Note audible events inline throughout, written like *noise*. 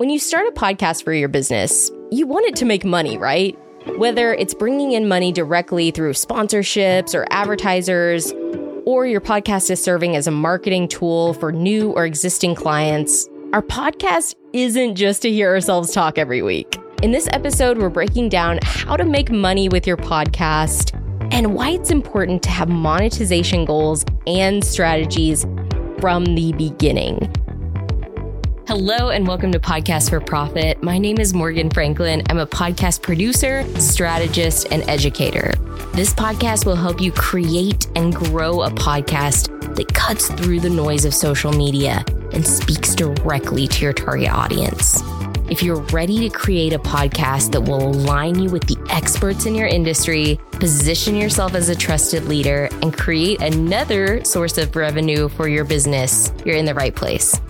When you start a podcast for your business, you want it to make money, right? Whether it's bringing in money directly through sponsorships or advertisers, or your podcast is serving as a marketing tool for new or existing clients, our podcast isn't just to hear ourselves talk every week. In this episode, we're breaking down how to make money with your podcast and why it's important to have monetization goals and strategies from the beginning. Hello, and welcome to Podcast for Profit. My name is Morgan Franklin. I'm a podcast producer, strategist, and educator. This podcast will help you create and grow a podcast that cuts through the noise of social media and speaks directly to your target audience. If you're ready to create a podcast that will align you with the experts in your industry, position yourself as a trusted leader, and create another source of revenue for your business, you're in the right place.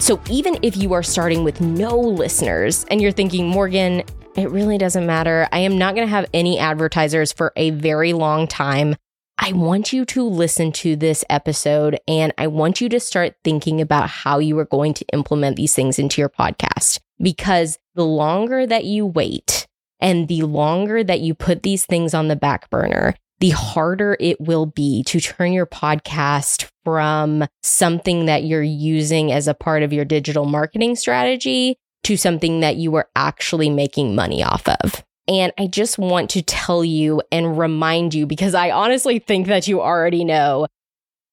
So even if you are starting with no listeners and you're thinking, Morgan, it really doesn't matter. I am not going to have any advertisers for a very long time. I want you to listen to this episode and I want you to start thinking about how you are going to implement these things into your podcast. Because the longer that you wait and the longer that you put these things on the back burner, the harder it will be to turn your podcast from something that you're using as a part of your digital marketing strategy to something that you are actually making money off of. And I just want to tell you and remind you, because I honestly think that you already know,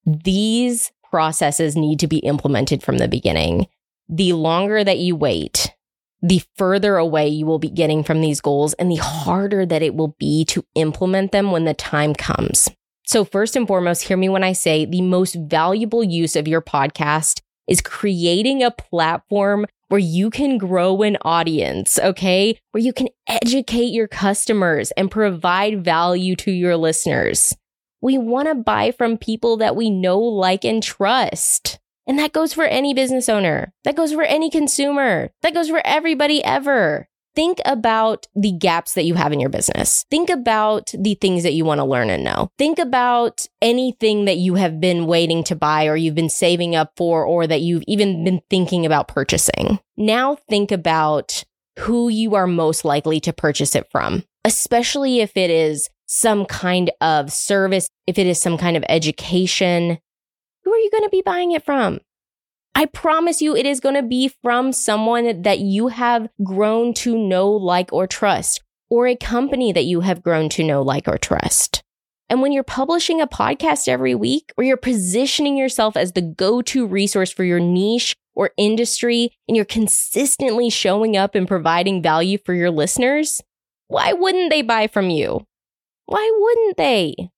these processes need to be implemented from the beginning. The longer that you wait, the further away you will be getting from these goals and the harder that it will be to implement them when the time comes. So, first and foremost, hear me when I say the most valuable use of your podcast is creating a platform where you can grow an audience, okay? Where you can educate your customers and provide value to your listeners. We want to buy from people that we know, like, and trust. And that goes for any business owner. That goes for any consumer. That goes for everybody ever. Think about the gaps that you have in your business. Think about the things that you want to learn and know. Think about anything that you have been waiting to buy or you've been saving up for or that you've even been thinking about purchasing. Now think about who you are most likely to purchase it from, especially if it is some kind of service, if it is some kind of education. Who are you going to be buying it from? I promise you, it is going to be from someone that you have grown to know, like, or trust, or a company that you have grown to know, like, or trust. And when you're publishing a podcast every week, or you're positioning yourself as the go to resource for your niche or industry, and you're consistently showing up and providing value for your listeners, why wouldn't they buy from you? Why wouldn't they?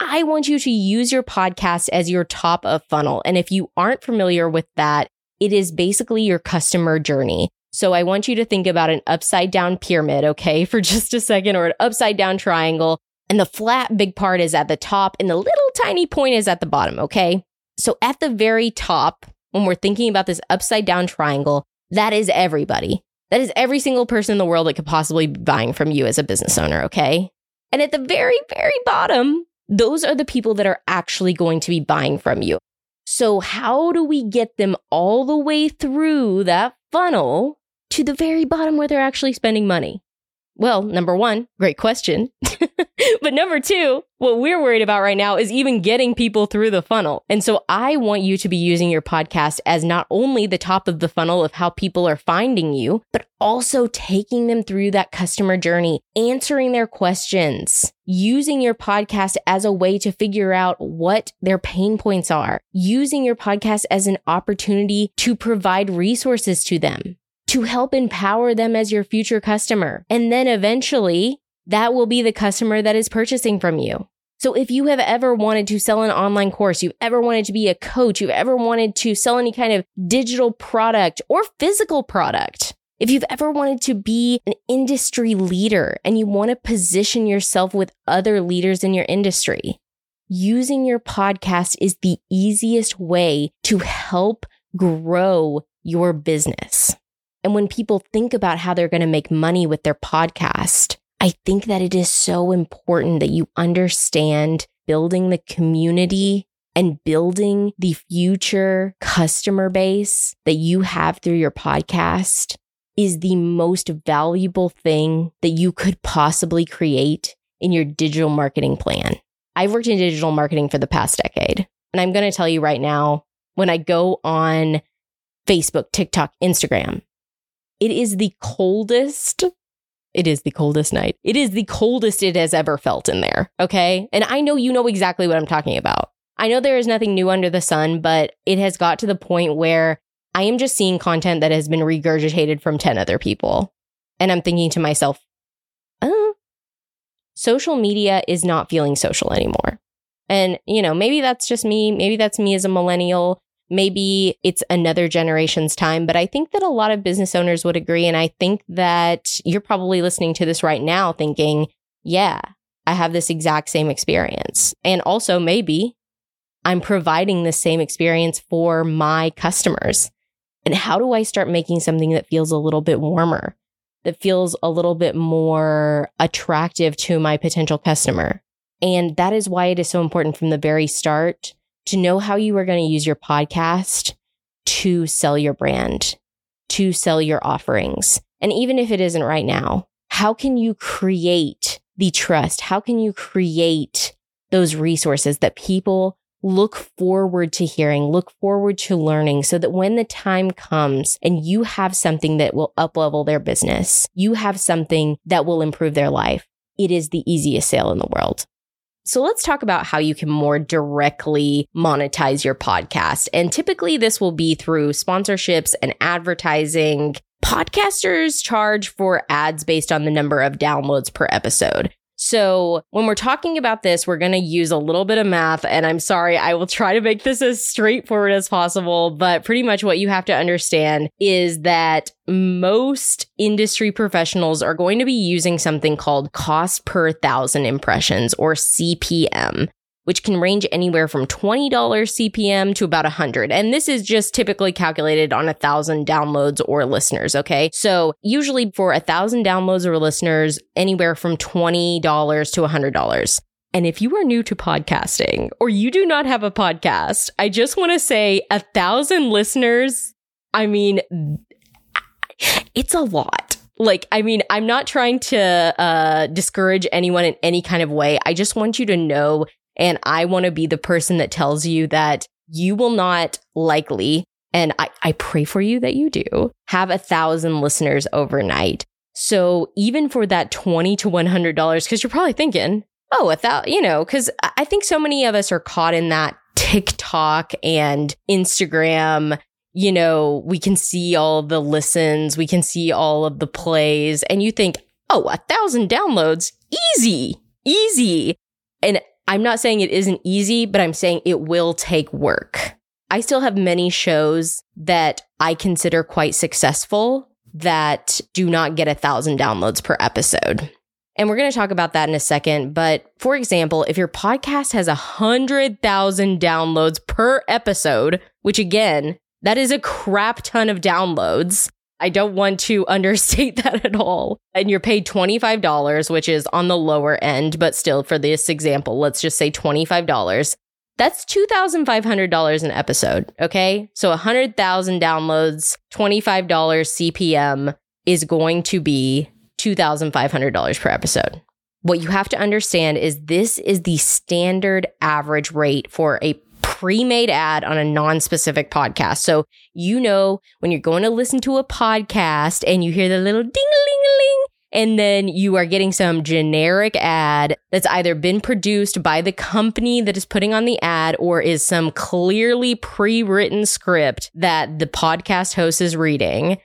I want you to use your podcast as your top of funnel. And if you aren't familiar with that, it is basically your customer journey. So I want you to think about an upside down pyramid, okay, *laughs* for just a second, or an upside down triangle. And the flat big part is at the top and the little tiny point is at the bottom, okay? So at the very top, when we're thinking about this upside down triangle, that is everybody. That is every single person in the world that could possibly be buying from you as a business owner, okay? And at the very, very bottom, those are the people that are actually going to be buying from you. So, how do we get them all the way through that funnel to the very bottom where they're actually spending money? Well, number one, great question. *laughs* but number two, what we're worried about right now is even getting people through the funnel. And so I want you to be using your podcast as not only the top of the funnel of how people are finding you, but also taking them through that customer journey, answering their questions, using your podcast as a way to figure out what their pain points are, using your podcast as an opportunity to provide resources to them to help empower them as your future customer. And then eventually that will be the customer that is purchasing from you. So if you have ever wanted to sell an online course, you've ever wanted to be a coach, you've ever wanted to sell any kind of digital product or physical product, if you've ever wanted to be an industry leader and you want to position yourself with other leaders in your industry, using your podcast is the easiest way to help grow your business. And when people think about how they're going to make money with their podcast, I think that it is so important that you understand building the community and building the future customer base that you have through your podcast is the most valuable thing that you could possibly create in your digital marketing plan. I've worked in digital marketing for the past decade. And I'm going to tell you right now, when I go on Facebook, TikTok, Instagram, it is the coldest. It is the coldest night. It is the coldest it has ever felt in there. Okay. And I know you know exactly what I'm talking about. I know there is nothing new under the sun, but it has got to the point where I am just seeing content that has been regurgitated from 10 other people. And I'm thinking to myself, uh, social media is not feeling social anymore. And, you know, maybe that's just me. Maybe that's me as a millennial. Maybe it's another generation's time. But I think that a lot of business owners would agree. And I think that you're probably listening to this right now thinking, yeah, I have this exact same experience. And also, maybe I'm providing the same experience for my customers. And how do I start making something that feels a little bit warmer, that feels a little bit more attractive to my potential customer? And that is why it is so important from the very start to know how you are going to use your podcast to sell your brand, to sell your offerings. And even if it isn't right now, how can you create the trust? How can you create those resources that people look forward to hearing, look forward to learning so that when the time comes and you have something that will uplevel their business, you have something that will improve their life, it is the easiest sale in the world. So let's talk about how you can more directly monetize your podcast. And typically this will be through sponsorships and advertising. Podcasters charge for ads based on the number of downloads per episode. So when we're talking about this, we're going to use a little bit of math. And I'm sorry, I will try to make this as straightforward as possible. But pretty much what you have to understand is that most industry professionals are going to be using something called cost per thousand impressions or CPM which can range anywhere from $20 CPM to about 100. And this is just typically calculated on a thousand downloads or listeners. Okay. So usually for a thousand downloads or listeners, anywhere from $20 to $100. And if you are new to podcasting or you do not have a podcast, I just want to say a thousand listeners. I mean, it's a lot. Like, I mean, I'm not trying to uh, discourage anyone in any kind of way. I just want you to know and I want to be the person that tells you that you will not likely, and I, I pray for you that you do, have a thousand listeners overnight. So even for that 20 to $100, because you're probably thinking, oh, a thousand, you know, because I think so many of us are caught in that TikTok and Instagram. You know, we can see all the listens, we can see all of the plays, and you think, oh, a thousand downloads, easy, easy. And I'm not saying it isn't easy, but I'm saying it will take work. I still have many shows that I consider quite successful that do not get a thousand downloads per episode. And we're going to talk about that in a second. But for example, if your podcast has a hundred thousand downloads per episode, which again, that is a crap ton of downloads. I don't want to *laughs* understate that at all. And you're paid $25, which is on the lower end, but still for this example, let's just say $25. That's $2,500 an episode. Okay. So 100,000 downloads, $25 CPM is going to be $2,500 per episode. What you have to understand is this is the standard average rate for a pre made ad on a non specific podcast. So, you know, when you're going to listen to a podcast and you hear the little ding ling ling, and then you are getting some generic ad that's either been produced by the company that is putting on the ad or is some clearly pre written script that the podcast host is reading.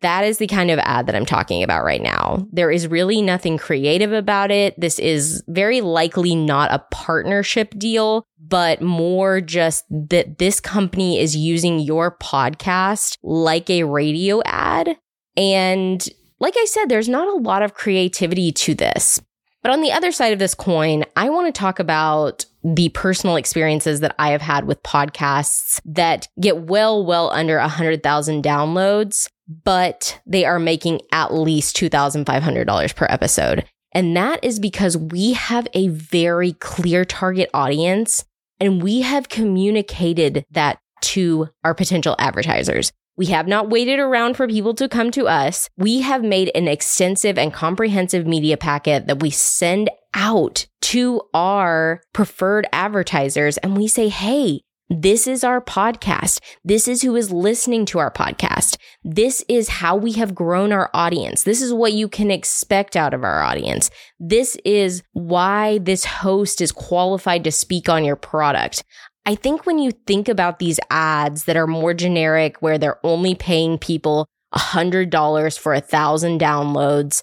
That is the kind of ad that I'm talking about right now. There is really nothing creative about it. This is very likely not a partnership deal, but more just that this company is using your podcast like a radio ad. And like I said, there's not a lot of creativity to this. But on the other side of this coin, I want to talk about the personal experiences that I have had with podcasts that get well, well under 100,000 downloads but they are making at least $2,500 per episode. And that is because we have a very clear target audience And we have communicated that to our potential advertisers. We have not waited around for people to come to us. We have made an extensive and comprehensive media packet that we send out to our preferred advertisers and we say, Hey, this is our podcast. This is who is listening to our podcast. This is how we have grown our audience. This is what you can expect out of our audience. This is why this host is qualified to speak on your product. I think when you think about these ads that are more generic, where they're only paying people $100 for a thousand downloads,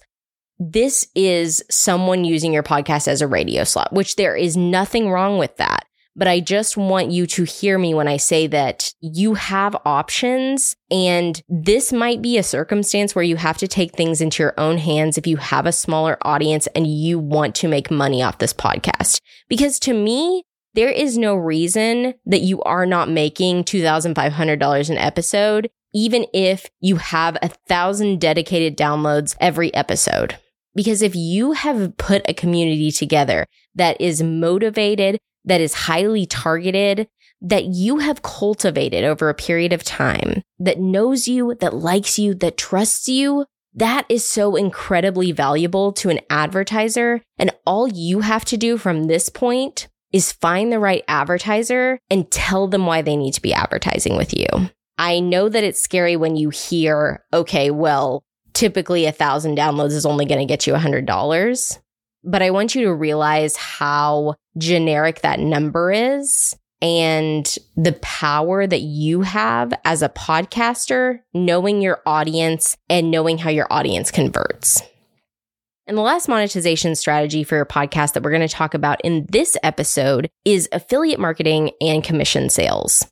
this is someone using your podcast as a radio slot, which there is nothing wrong with that. But I just want you to hear me when I say that you have options and this might be a circumstance where you have to take things into your own hands if you have a smaller audience and you want to make money off this podcast. Because to me, there is no reason that you are not making $2,500 an episode, even if you have a thousand dedicated downloads every episode. Because if you have put a community together that is motivated, that is highly targeted, that you have cultivated over a period of time, that knows you, that likes you, that trusts you, that is so incredibly valuable to an advertiser. And all you have to do from this point is find the right advertiser and tell them why they need to be advertising with you. I know that it's scary when you hear, okay, well, typically a thousand downloads is only going to get you a hundred dollars. But I want you to realize how generic that number is and the power that you have as a podcaster, knowing your audience and knowing how your audience converts. And the last monetization strategy for your podcast that we're going to talk about in this episode is affiliate marketing and commission sales.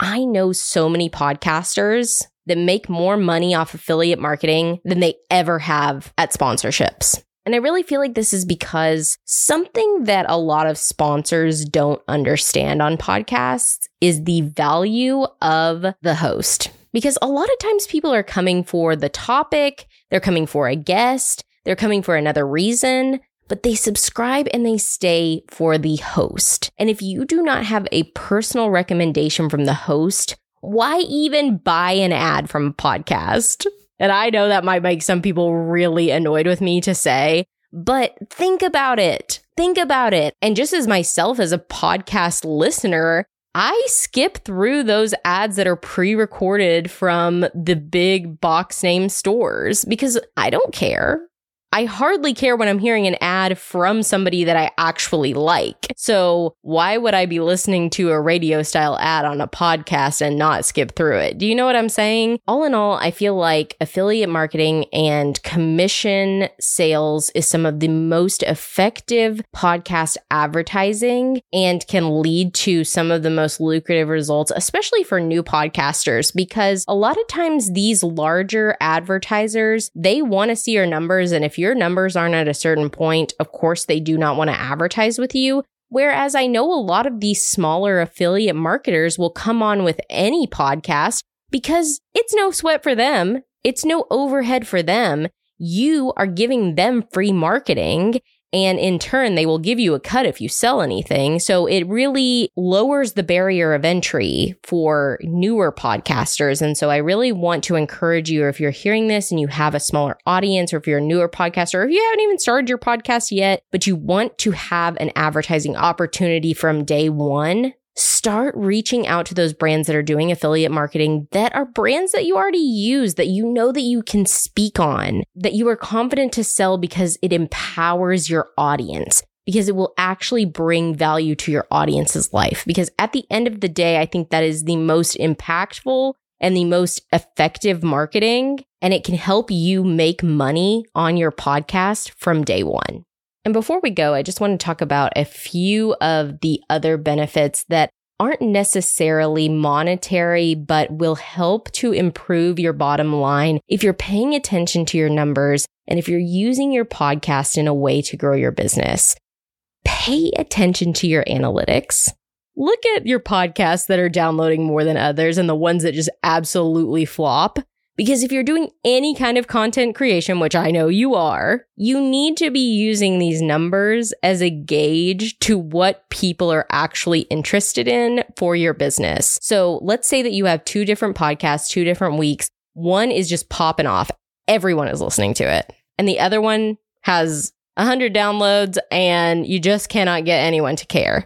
I know so many podcasters that make more money off affiliate marketing than they ever have at sponsorships. And I really feel like this is because something that a lot of sponsors don't understand on podcasts is the value of the host. Because a lot of times people are coming for the topic, they're coming for a guest, they're coming for another reason, but they subscribe and they stay for the host. And if you do not have a personal recommendation from the host, why even buy an ad from a podcast? And I know that might make some people really annoyed with me to say, but think about it. Think about it. And just as myself as a podcast listener, I skip through those ads that are pre recorded from the big box name stores because I don't care. I hardly care when I'm hearing an ad from somebody that I actually like. So why would I be listening to a radio style ad on a podcast and not skip through it? Do you know what I'm saying? All in all, I feel like affiliate marketing and commission sales is some of the most effective podcast advertising and can lead to some of the most lucrative results, especially for new podcasters, because a lot of times these larger advertisers, they want to see your numbers. And if your numbers aren't at a certain point, of course, they do not want to advertise with you. Whereas I know a lot of these smaller affiliate marketers will come on with any podcast because it's no sweat for them. It's no overhead for them. You are giving them free marketing and in turn, they will give you a cut if you sell anything. So it really lowers the barrier of entry for newer podcasters. And so I really want to encourage you, if you're hearing this and you have a smaller audience, or if you're a newer podcaster, or if you haven't even started your podcast yet, but you want to have an advertising opportunity from day one, start reaching out to those brands that are doing affiliate marketing that are brands that you already use, that you know that you can speak on, that you are confident to sell because it empowers your audience. Because it will actually bring value to your audience's life. Because at the end of the day, I think that is the most impactful and the most effective marketing. And it can help you make money on your podcast from day one. And before we go, I just want to talk about a few of the other benefits that aren't necessarily monetary, but will help to improve your bottom line if you're paying attention to your numbers and if you're using your podcast in a way to grow your business. Pay attention to your analytics. Look at your podcasts that are downloading more than others and the ones that just absolutely flop Because if you're doing any kind of content creation, which I know you are, you need to be using these numbers as a gauge to what people are actually interested in for your business. So let's say that you have two different podcasts, two different weeks. One is just popping off. Everyone is listening to it. And the other one has 100 downloads and you just cannot get anyone to care.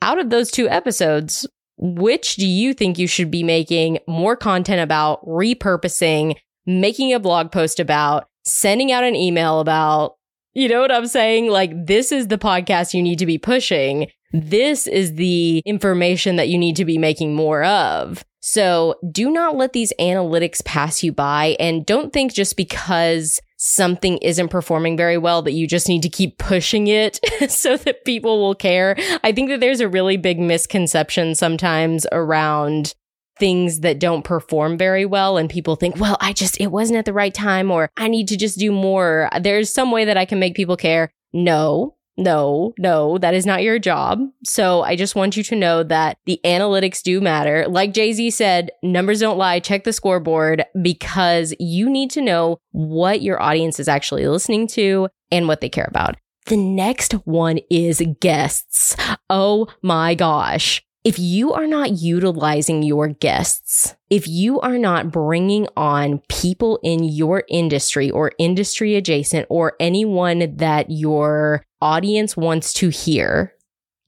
Out of those two episodes, which do you think you should be making more content about, repurposing, making a blog post about, sending out an email about? You know what I'm saying? Like, this is the podcast you need to be pushing. This is the information that you need to be making more of. So do not let these analytics pass you by and don't think just because something isn't performing very well that you just need to keep pushing it *laughs* so that people will care. I think that there's a really big misconception sometimes around things that don't perform very well and people think, well, I just, it wasn't at the right time or I need to just do more. There's some way that I can make people care. No, no, no, that is not your job. So I just want you to know that the analytics do matter. Like Jay Z said, numbers don't lie. Check the scoreboard because you need to know what your audience is actually listening to and what they care about. The next one is guests. Oh my gosh. If you are not utilizing your guests, if you are not bringing on people in your industry or industry adjacent or anyone that your audience wants to hear,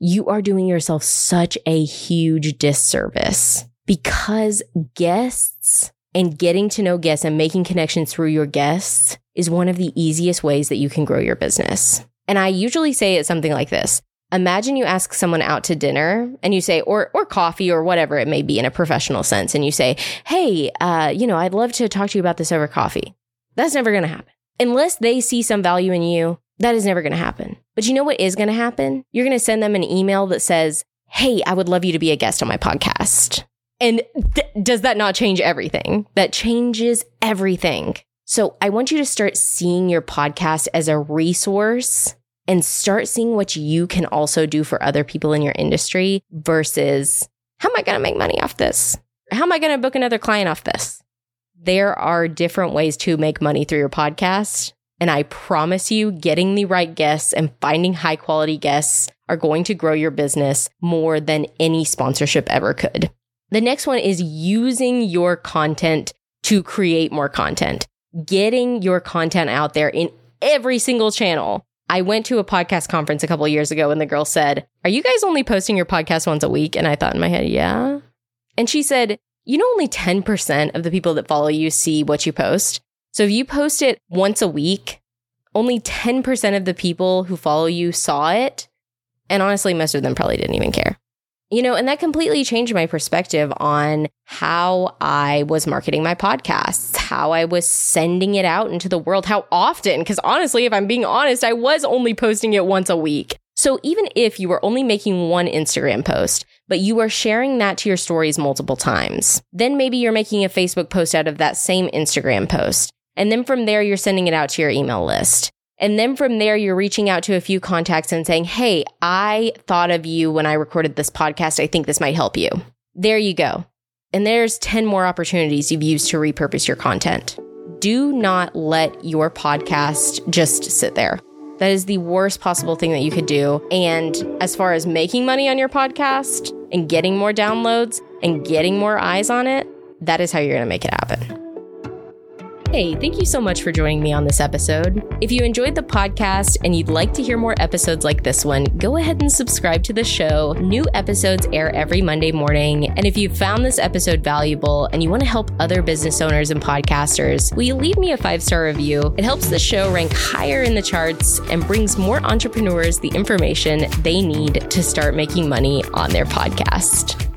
you are doing yourself such a huge disservice because guests and getting to know guests and making connections through your guests is one of the easiest ways that you can grow your business. And I usually say it something like this. Imagine you ask someone out to dinner and you say, or, or coffee or whatever it may be in a professional sense. And you say, Hey, uh, you know, I'd love to talk to you about this over coffee. That's never going to happen unless they see some value in you. That is never going to happen. But you know what is going to happen? You're going to send them an email that says, Hey, I would love you to be a guest on my podcast. And th- does that not change everything? That changes everything. So I want you to start seeing your podcast as a resource and start seeing what you can also do for other people in your industry versus how am I going to make money off this? How am I going to book another client off this? There are different ways to make money through your podcast. And I promise you, getting the right guests and finding high quality guests are going to grow your business more than any sponsorship ever could. The next one is using your content to create more content, getting your content out there in every single channel. I went to a podcast conference a couple years ago and the girl said, Are you guys only posting your podcast once a week? And I thought in my head, Yeah. And she said, You know, only 10% of the people that follow you see what you post. So if you post it once a week, only 10% of the people who follow you saw it. And honestly, most of them probably didn't even care. You know, and that completely changed my perspective on how I was marketing my podcasts, how I was sending it out into the world, how often, because honestly, if I'm being honest, I was only posting it once a week. So even if you were only making one Instagram post, but you are sharing that to your stories multiple times, then maybe you're making a Facebook post out of that same Instagram post. And then from there, you're sending it out to your email list. And then from there, you're reaching out to a few contacts and saying, Hey, I thought of you when I recorded this podcast. I think this might help you. There you go. And there's 10 more opportunities you've used to repurpose your content. Do not let your podcast just sit there. That is the worst possible thing that you could do. And as far as making money on your podcast and getting more downloads and getting more eyes on it, that is how you're going to make it happen. Hey, thank you so much for joining me on this episode. If you enjoyed the podcast and you'd like to hear more episodes like this one, go ahead and subscribe to the show. New episodes air every Monday morning. And if you found this episode valuable and you want to help other business owners and podcasters, will you leave me a five star review? It helps the show rank higher in the charts and brings more entrepreneurs the information they need to start making money on their podcast.